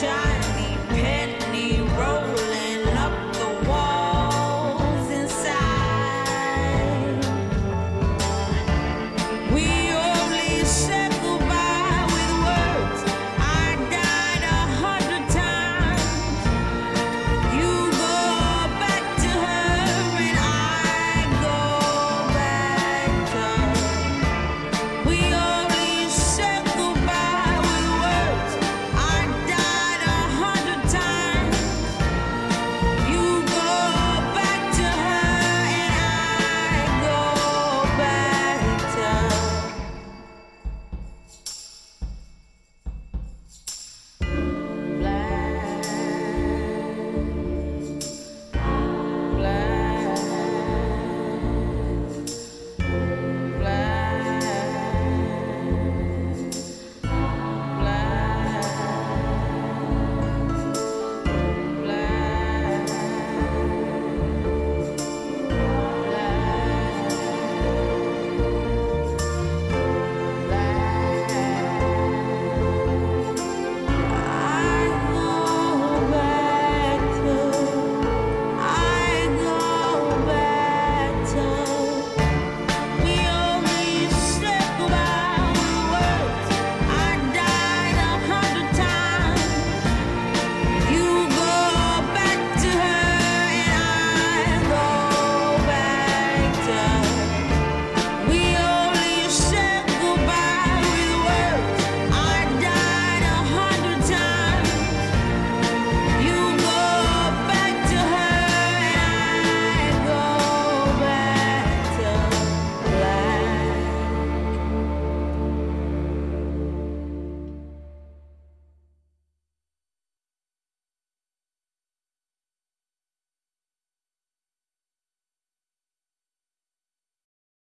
time.